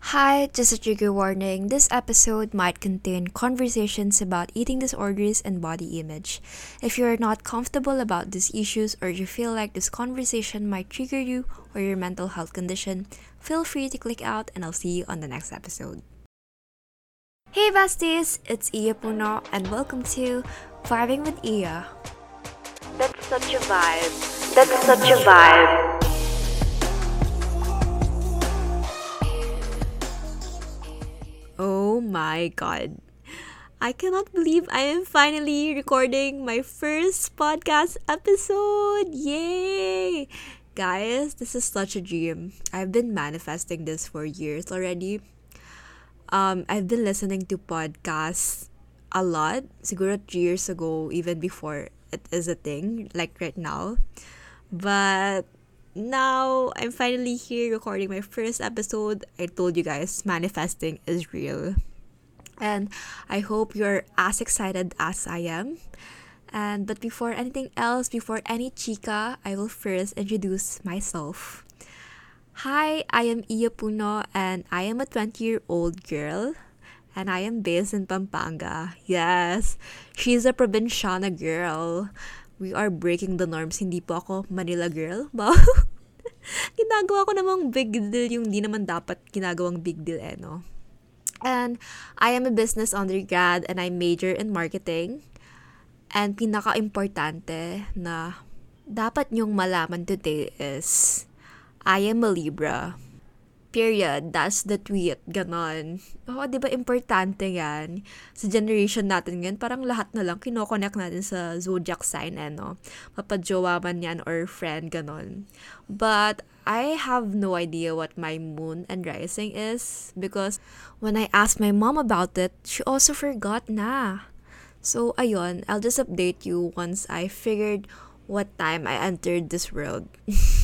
Hi, just a trigger warning. This episode might contain conversations about eating disorders and body image. If you are not comfortable about these issues or you feel like this conversation might trigger you or your mental health condition, feel free to click out and I'll see you on the next episode. Hey besties, it's Iya Puno and welcome to Vibing with Iya. That's such a vibe. That's such a vibe. My god. I cannot believe I am finally recording my first podcast episode. Yay! Guys, this is such a dream. I've been manifesting this for years already. Um, I've been listening to podcasts a lot. Siguro three years ago, even before it is a thing, like right now. But now I'm finally here recording my first episode. I told you guys manifesting is real. And I hope you're as excited as I am. And but before anything else, before any chica, I will first introduce myself. Hi, I am Iya Puno and I am a 20-year-old girl and I am based in Pampanga. Yes, she's a provinciana girl. We are breaking the norms. Hindi po ako Manila girl. Wow. ginagawa ko namang big deal yung di naman dapat ginagawang big deal eh, no? And I am a business undergrad and I major in marketing. And pinaka-importante na dapat nyong malaman today is I am a Libra. Period. That's the tweet. Ganon. Oo, di ba importante yan? Sa generation natin ngayon, parang lahat na lang kinoconnect natin sa zodiac sign, eh, no? Mapajowa man yan or friend, ganon. But I have no idea what my moon and rising is because when I asked my mom about it, she also forgot na. So, ayun, I'll just update you once I figured what time I entered this world.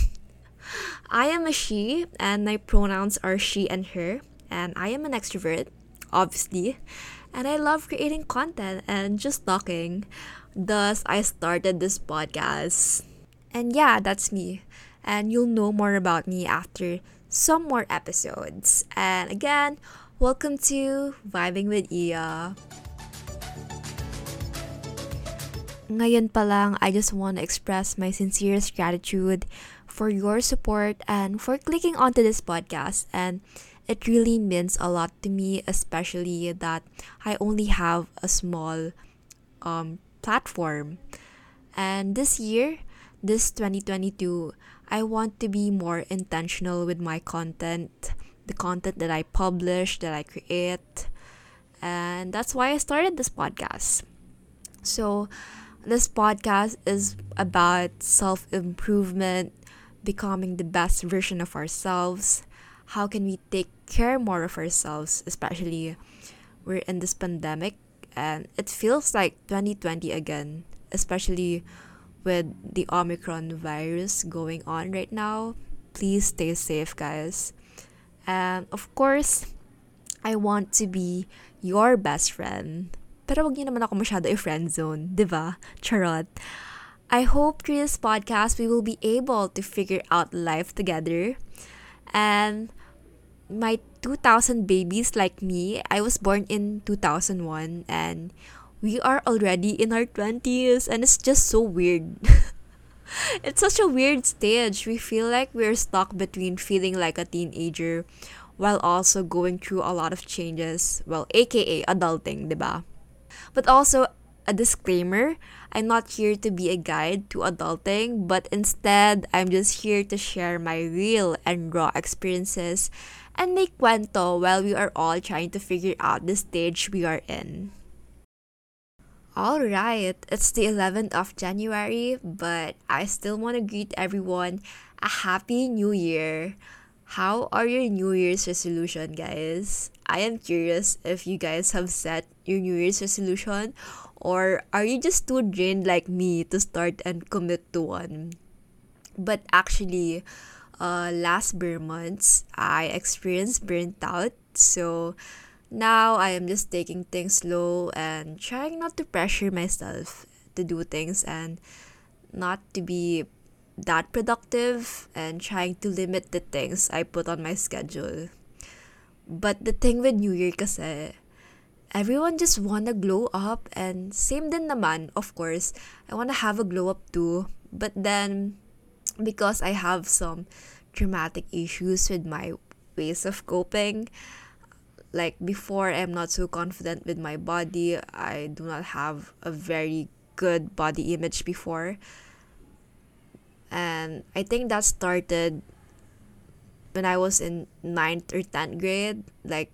I am a she, and my pronouns are she and her, and I am an extrovert, obviously, and I love creating content and just talking. Thus, I started this podcast. And yeah, that's me. And you'll know more about me after some more episodes. And again, welcome to Vibing with Iya. Ngayon pa lang, I just want to express my sincerest gratitude for your support and for clicking onto this podcast. And it really means a lot to me, especially that I only have a small um, platform. And this year, this 2022, I want to be more intentional with my content, the content that I publish, that I create. And that's why I started this podcast. So, this podcast is about self improvement, becoming the best version of ourselves. How can we take care more of ourselves, especially we're in this pandemic and it feels like 2020 again, especially with the Omicron virus going on right now. Please stay safe, guys. And of course, I want to be your best friend. Pero wag niyo naman ako masyado i-friend zone, di ba? Charot. I hope through this podcast we will be able to figure out life together. And my 2000 babies like me, I was born in 2001 and we are already in our 20s and it's just so weird. it's such a weird stage. We feel like we're stuck between feeling like a teenager while also going through a lot of changes, well, aka adulting, diba? But also, a disclaimer I'm not here to be a guide to adulting, but instead, I'm just here to share my real and raw experiences and make cuento while we are all trying to figure out the stage we are in. Alright, it's the 11th of January, but I still want to greet everyone a happy new year. How are your New Year's resolution, guys? I am curious if you guys have set your New Year's resolution or are you just too drained like me to start and commit to one? But actually, uh, last bare months, I experienced burnt out. So now I am just taking things slow and trying not to pressure myself to do things and not to be that productive and trying to limit the things I put on my schedule. But the thing with New Year kasi, everyone just wanna glow up and same din naman, of course. I wanna have a glow up too. But then, because I have some traumatic issues with my ways of coping, like before I'm not so confident with my body. I do not have a very good body image before. And I think that started when I was in ninth or 10th grade. Like,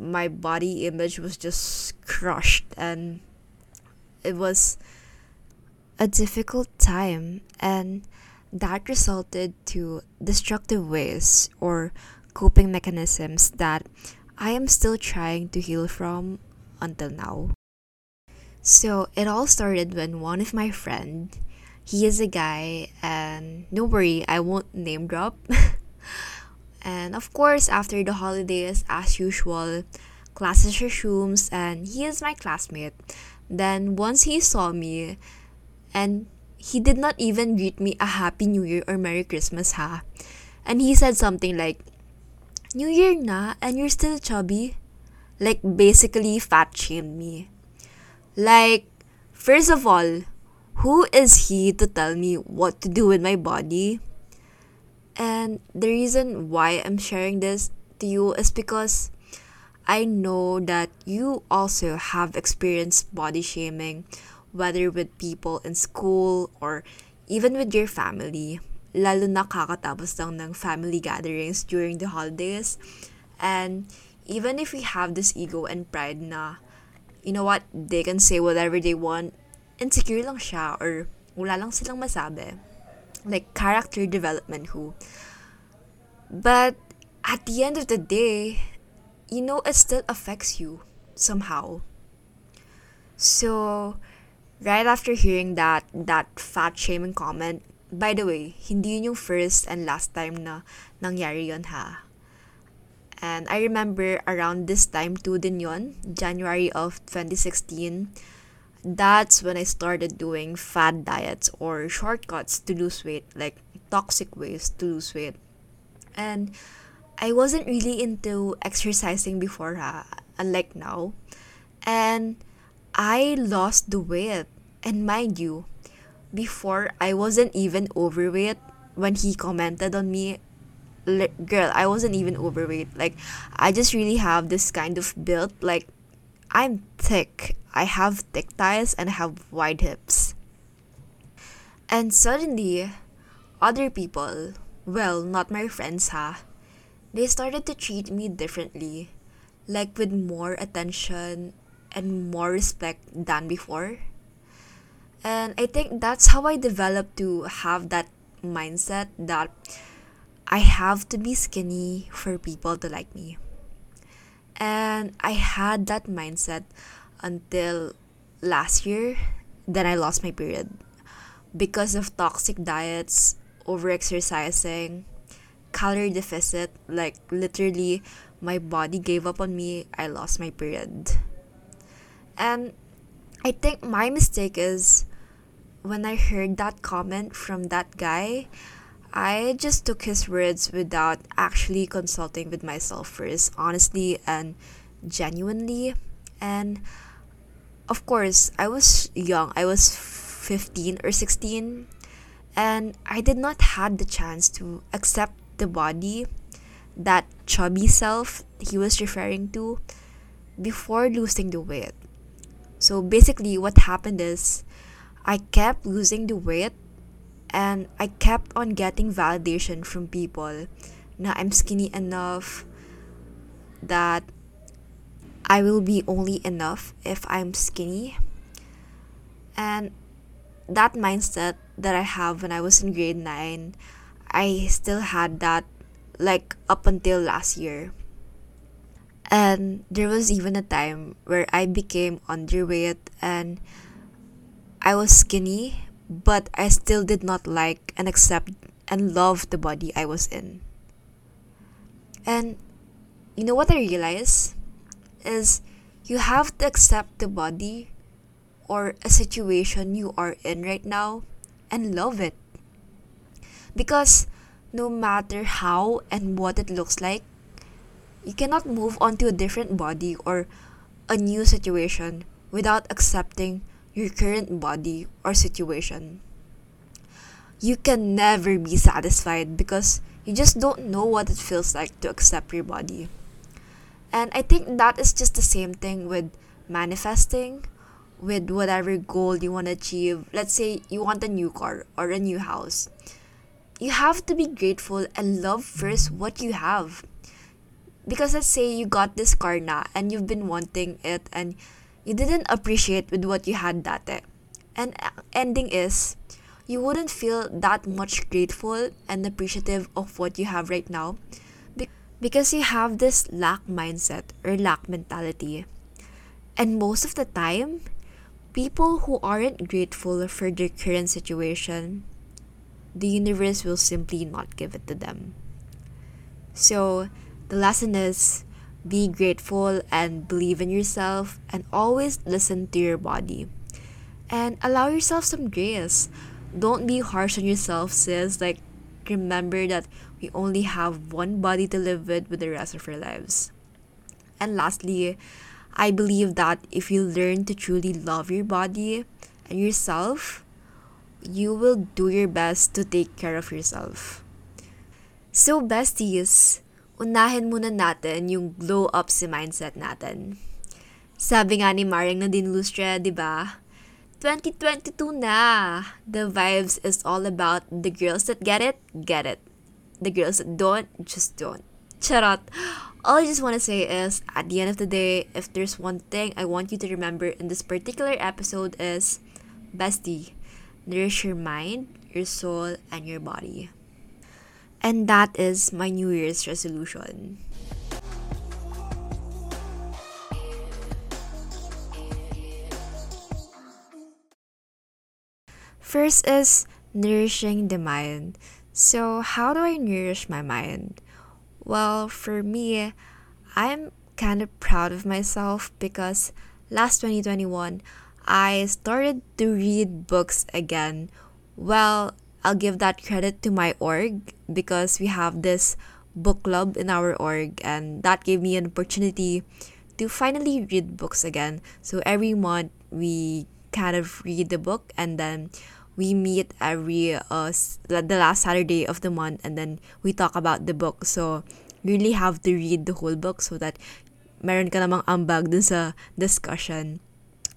my body image was just crushed, and it was a difficult time. And that resulted to destructive ways or coping mechanisms that I am still trying to heal from until now. So it all started when one of my friend, he is a guy and no worry, I won't name drop. and of course after the holidays as usual, classes resumes and he is my classmate. Then once he saw me and he did not even greet me a happy new year or merry christmas ha. And he said something like New Year na and you're still chubby? Like basically fat shamed me. Like, first of all, who is he to tell me what to do with my body? And the reason why I'm sharing this to you is because I know that you also have experienced body shaming, whether with people in school or even with your family. lalo na kakatapos lang ng family gatherings during the holidays. And even if we have this ego and pride na, you know what, they can say whatever they want, insecure lang siya or wala lang silang masabi. Like character development who. But at the end of the day, you know, it still affects you somehow. So, right after hearing that that fat shaming comment, By the way, hindi yun yung first and last time na nangyari yun ha. And I remember around this time too din yun, January of 2016, that's when I started doing fad diets or shortcuts to lose weight, like toxic ways to lose weight. And I wasn't really into exercising before ha, unlike now. And I lost the weight. And mind you, before I wasn't even overweight when he commented on me girl I wasn't even overweight like I just really have this kind of build like I'm thick. I have thick thighs and I have wide hips. And suddenly other people well not my friends ha they started to treat me differently like with more attention and more respect than before. And I think that's how I developed to have that mindset that I have to be skinny for people to like me. And I had that mindset until last year. Then I lost my period because of toxic diets, over-exercising, calorie deficit. Like literally, my body gave up on me. I lost my period. And I think my mistake is when I heard that comment from that guy, I just took his words without actually consulting with myself first, honestly and genuinely. And of course, I was young. I was 15 or 16 and I did not had the chance to accept the body that chubby self he was referring to before losing the weight. So basically what happened is I kept losing the weight and I kept on getting validation from people na I'm skinny enough that I will be only enough if I'm skinny. And that mindset that I have when I was in grade 9, I still had that like up until last year. And there was even a time where I became underweight and I was skinny, but I still did not like and accept and love the body I was in. And you know what I realized is you have to accept the body or a situation you are in right now and love it. Because no matter how and what it looks like, You cannot move on to a different body or a new situation without accepting your current body or situation. You can never be satisfied because you just don't know what it feels like to accept your body. And I think that is just the same thing with manifesting, with whatever goal you want to achieve. Let's say you want a new car or a new house. You have to be grateful and love first what you have. Because let's say you got this car na and you've been wanting it and you didn't appreciate with what you had dati. And uh, ending is you wouldn't feel that much grateful and appreciative of what you have right now because you have this lack mindset or lack mentality. And most of the time, people who aren't grateful for their current situation, the universe will simply not give it to them. So, the lesson is be grateful and believe in yourself and always listen to your body. And allow yourself some grace. Don't be harsh on yourself, sis. Like, remember that we only have one body to live with with the rest of our lives. And lastly, I believe that if you learn to truly love your body and yourself, you will do your best to take care of yourself. So, besties, unahin muna natin yung glow up si mindset natin. Sabi nga ni Maring Nadine Lustre, di ba? 2022 na! The vibes is all about the girls that get it, get it the girls that don't, just don't. Charot. All I just want to say is, at the end of the day, if there's one thing I want you to remember in this particular episode is, bestie, nourish your mind, your soul, and your body. And that is my New Year's resolution. First is nourishing the mind. So, how do I nourish my mind? Well, for me, I'm kind of proud of myself because last 2021, I started to read books again. Well, I'll give that credit to my org because we have this book club in our org, and that gave me an opportunity to finally read books again. So every month, we kind of read the book and then we meet every uh the last Saturday of the month and then we talk about the book. So you really have to read the whole book so that meron ka namang ambag dun sa discussion.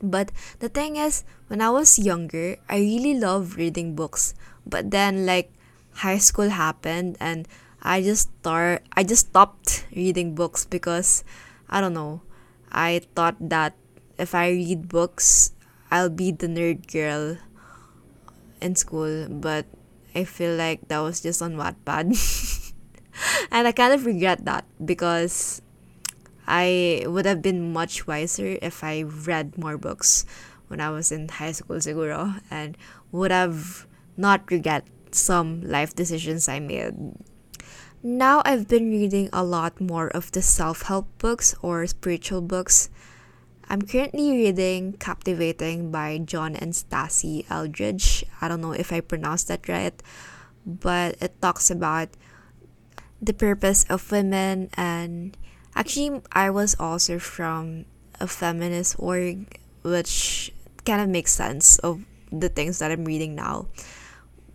But the thing is, when I was younger, I really loved reading books. But then like high school happened and I just start I just stopped reading books because I don't know. I thought that if I read books, I'll be the nerd girl in school, but I feel like that was just on Wattpad. and I kind of regret that because I would have been much wiser if I read more books when I was in high school siguro and would have not regret some life decisions I made. Now I've been reading a lot more of the self-help books or spiritual books I'm currently reading Captivating by John and Stasi Eldredge. I don't know if I pronounced that right, but it talks about the purpose of women and actually I was also from a feminist org which kind of makes sense of the things that I'm reading now.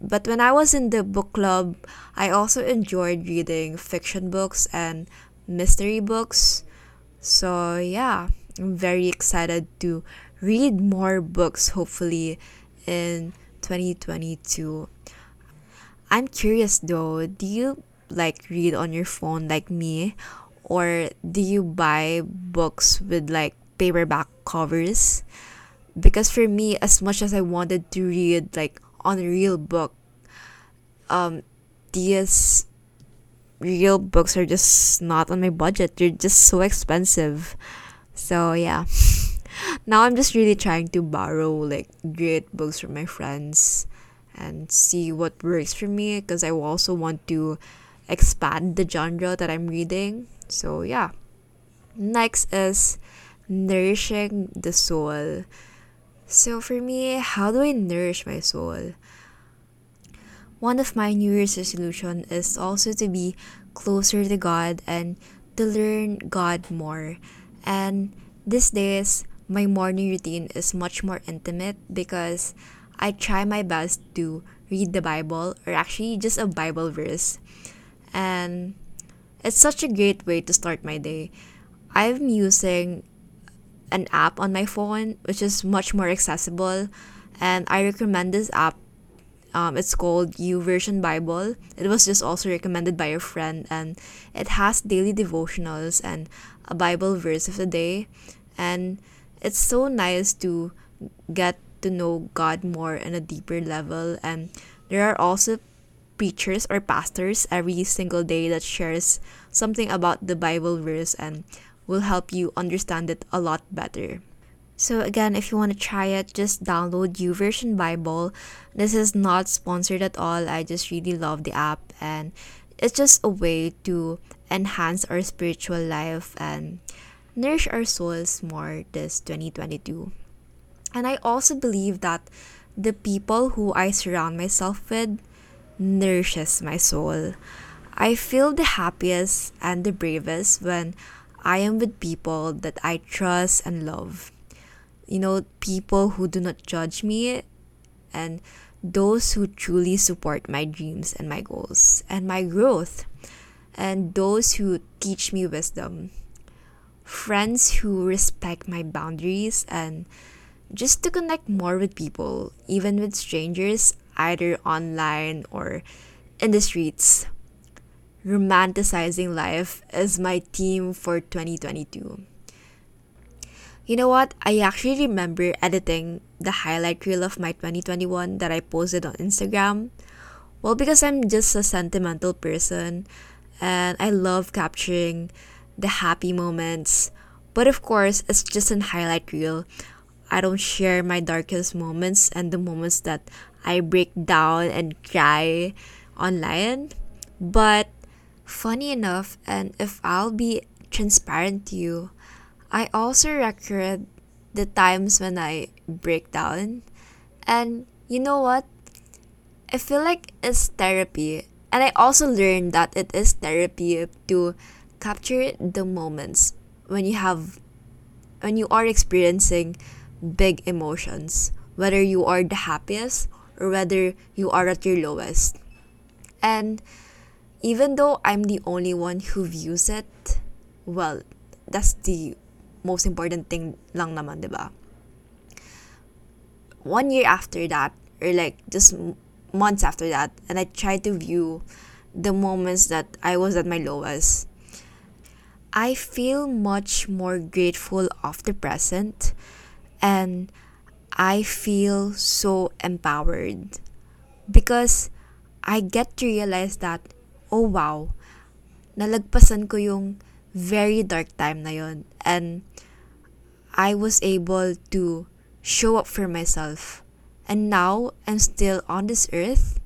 But when I was in the book club, I also enjoyed reading fiction books and mystery books. So, yeah, I'm very excited to read more books, hopefully, in 2022. I'm curious though, do you like read on your phone like me? Or do you buy books with like paperback covers? Because for me, as much as I wanted to read like on a real book, um, these real books are just not on my budget. They're just so expensive. So yeah. now I'm just really trying to borrow like great books from my friends and see what works for me because I also want to expand the genre that I'm reading. So yeah. Next is nourishing the soul. So for me, how do I nourish my soul? One of my New Year's resolution is also to be closer to God and to learn God more. And these days, my morning routine is much more intimate because I try my best to read the Bible or actually just a Bible verse. And it's such a great way to start my day. I'm using an app on my phone which is much more accessible and I recommend this app. Um, it's called YouVersion Bible. It was just also recommended by a friend and it has daily devotionals and a Bible verse of the day. And it's so nice to get to know God more on a deeper level. And there are also preachers or pastors every single day that shares something about the Bible verse and will help you understand it a lot better. So again, if you want to try it, just download YouVersion Bible. This is not sponsored at all. I just really love the app and it's just a way to enhance our spiritual life and nourish our souls more this 2022. And I also believe that the people who I surround myself with nourishes my soul. I feel the happiest and the bravest when I am with people that I trust and love. You know, people who do not judge me and those who truly support my dreams and my goals and my growth, and those who teach me wisdom. Friends who respect my boundaries and just to connect more with people, even with strangers, either online or in the streets. Romanticizing life is my theme for 2022. You know what? I actually remember editing the highlight reel of my 2021 that I posted on Instagram. Well, because I'm just a sentimental person and I love capturing the happy moments. But of course, it's just an highlight reel. I don't share my darkest moments and the moments that I break down and cry online. But funny enough, and if I'll be transparent to you, I also record the times when I break down. And you know what? I feel like it's therapy. And I also learned that it is therapy to capture the moments when you have when you are experiencing big emotions, whether you are the happiest or whether you are at your lowest. And even though I'm the only one who views it, well, that's the most important thing lang naman, diba? One year after that, or like just months after that, and I tried to view the moments that I was at my lowest. I feel much more grateful of the present and I feel so empowered because I get to realize that oh wow nalagpasan ko yung very dark time na yon and I was able to show up for myself and now I'm still on this earth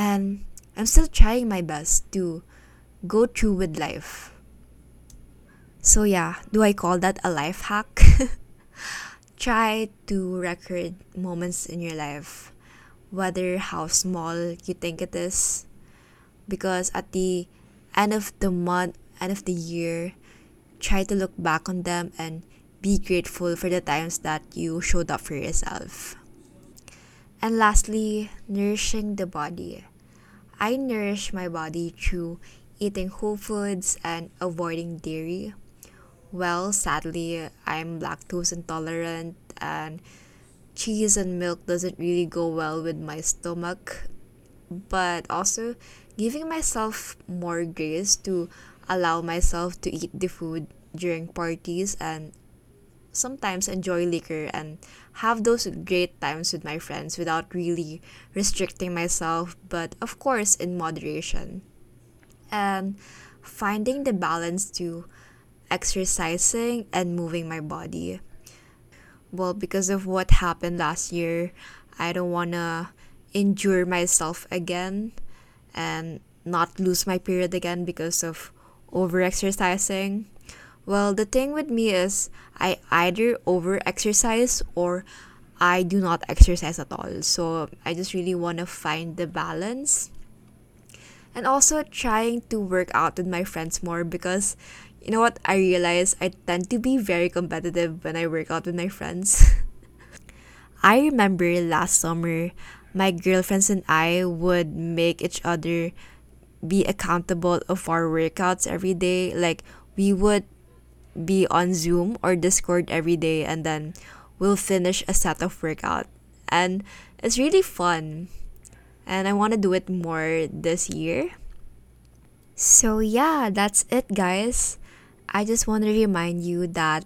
and I'm still trying my best to go through with life. So yeah, do I call that a life hack? try to record moments in your life, whether how small you think it is, because at the end of the month, end of the year, try to look back on them and be grateful for the times that you showed up for yourself. And lastly, nourishing the body. I nourish my body through eating whole foods and avoiding dairy well, sadly, I'm lactose intolerant and cheese and milk doesn't really go well with my stomach. But also, giving myself more grace to allow myself to eat the food during parties and sometimes enjoy liquor and have those great times with my friends without really restricting myself, but of course in moderation. And finding the balance to exercising and moving my body. Well, because of what happened last year, I don't want to injure myself again and not lose my period again because of over exercising. Well, the thing with me is I either over exercise or I do not exercise at all. So I just really want to find the balance. And also trying to work out with my friends more because You know what? I realize I tend to be very competitive when I work out with my friends. I remember last summer, my girlfriends and I would make each other be accountable of our workouts every day. Like we would be on Zoom or Discord every day and then we'll finish a set of workout. And it's really fun. And I want to do it more this year. So yeah, that's it guys. I just want to remind you that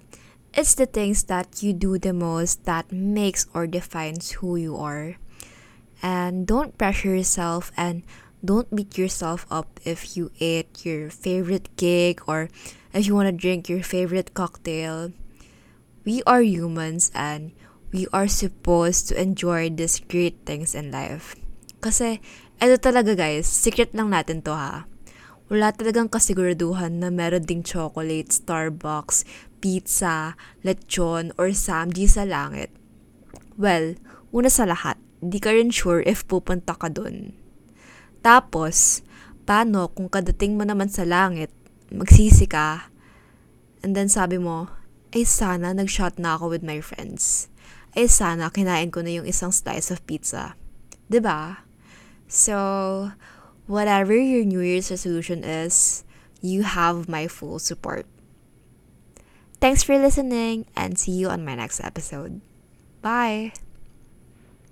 it's the things that you do the most that makes or defines who you are. And don't pressure yourself and don't beat yourself up if you ate your favorite cake or if you want to drink your favorite cocktail. We are humans and we are supposed to enjoy these great things in life. Kasi, eto talaga guys, secret lang natin to ha wala talagang kasiguraduhan na meron ding chocolate, Starbucks, pizza, lechon, or samji sa langit. Well, una sa lahat, di ka rin sure if pupunta ka dun. Tapos, paano kung kadating mo naman sa langit, magsisi ka, and then sabi mo, ay sana nag-shot na ako with my friends. Ay sana kinain ko na yung isang slice of pizza. ba? Diba? So, whatever your New Year's resolution is, you have my full support. Thanks for listening and see you on my next episode. Bye.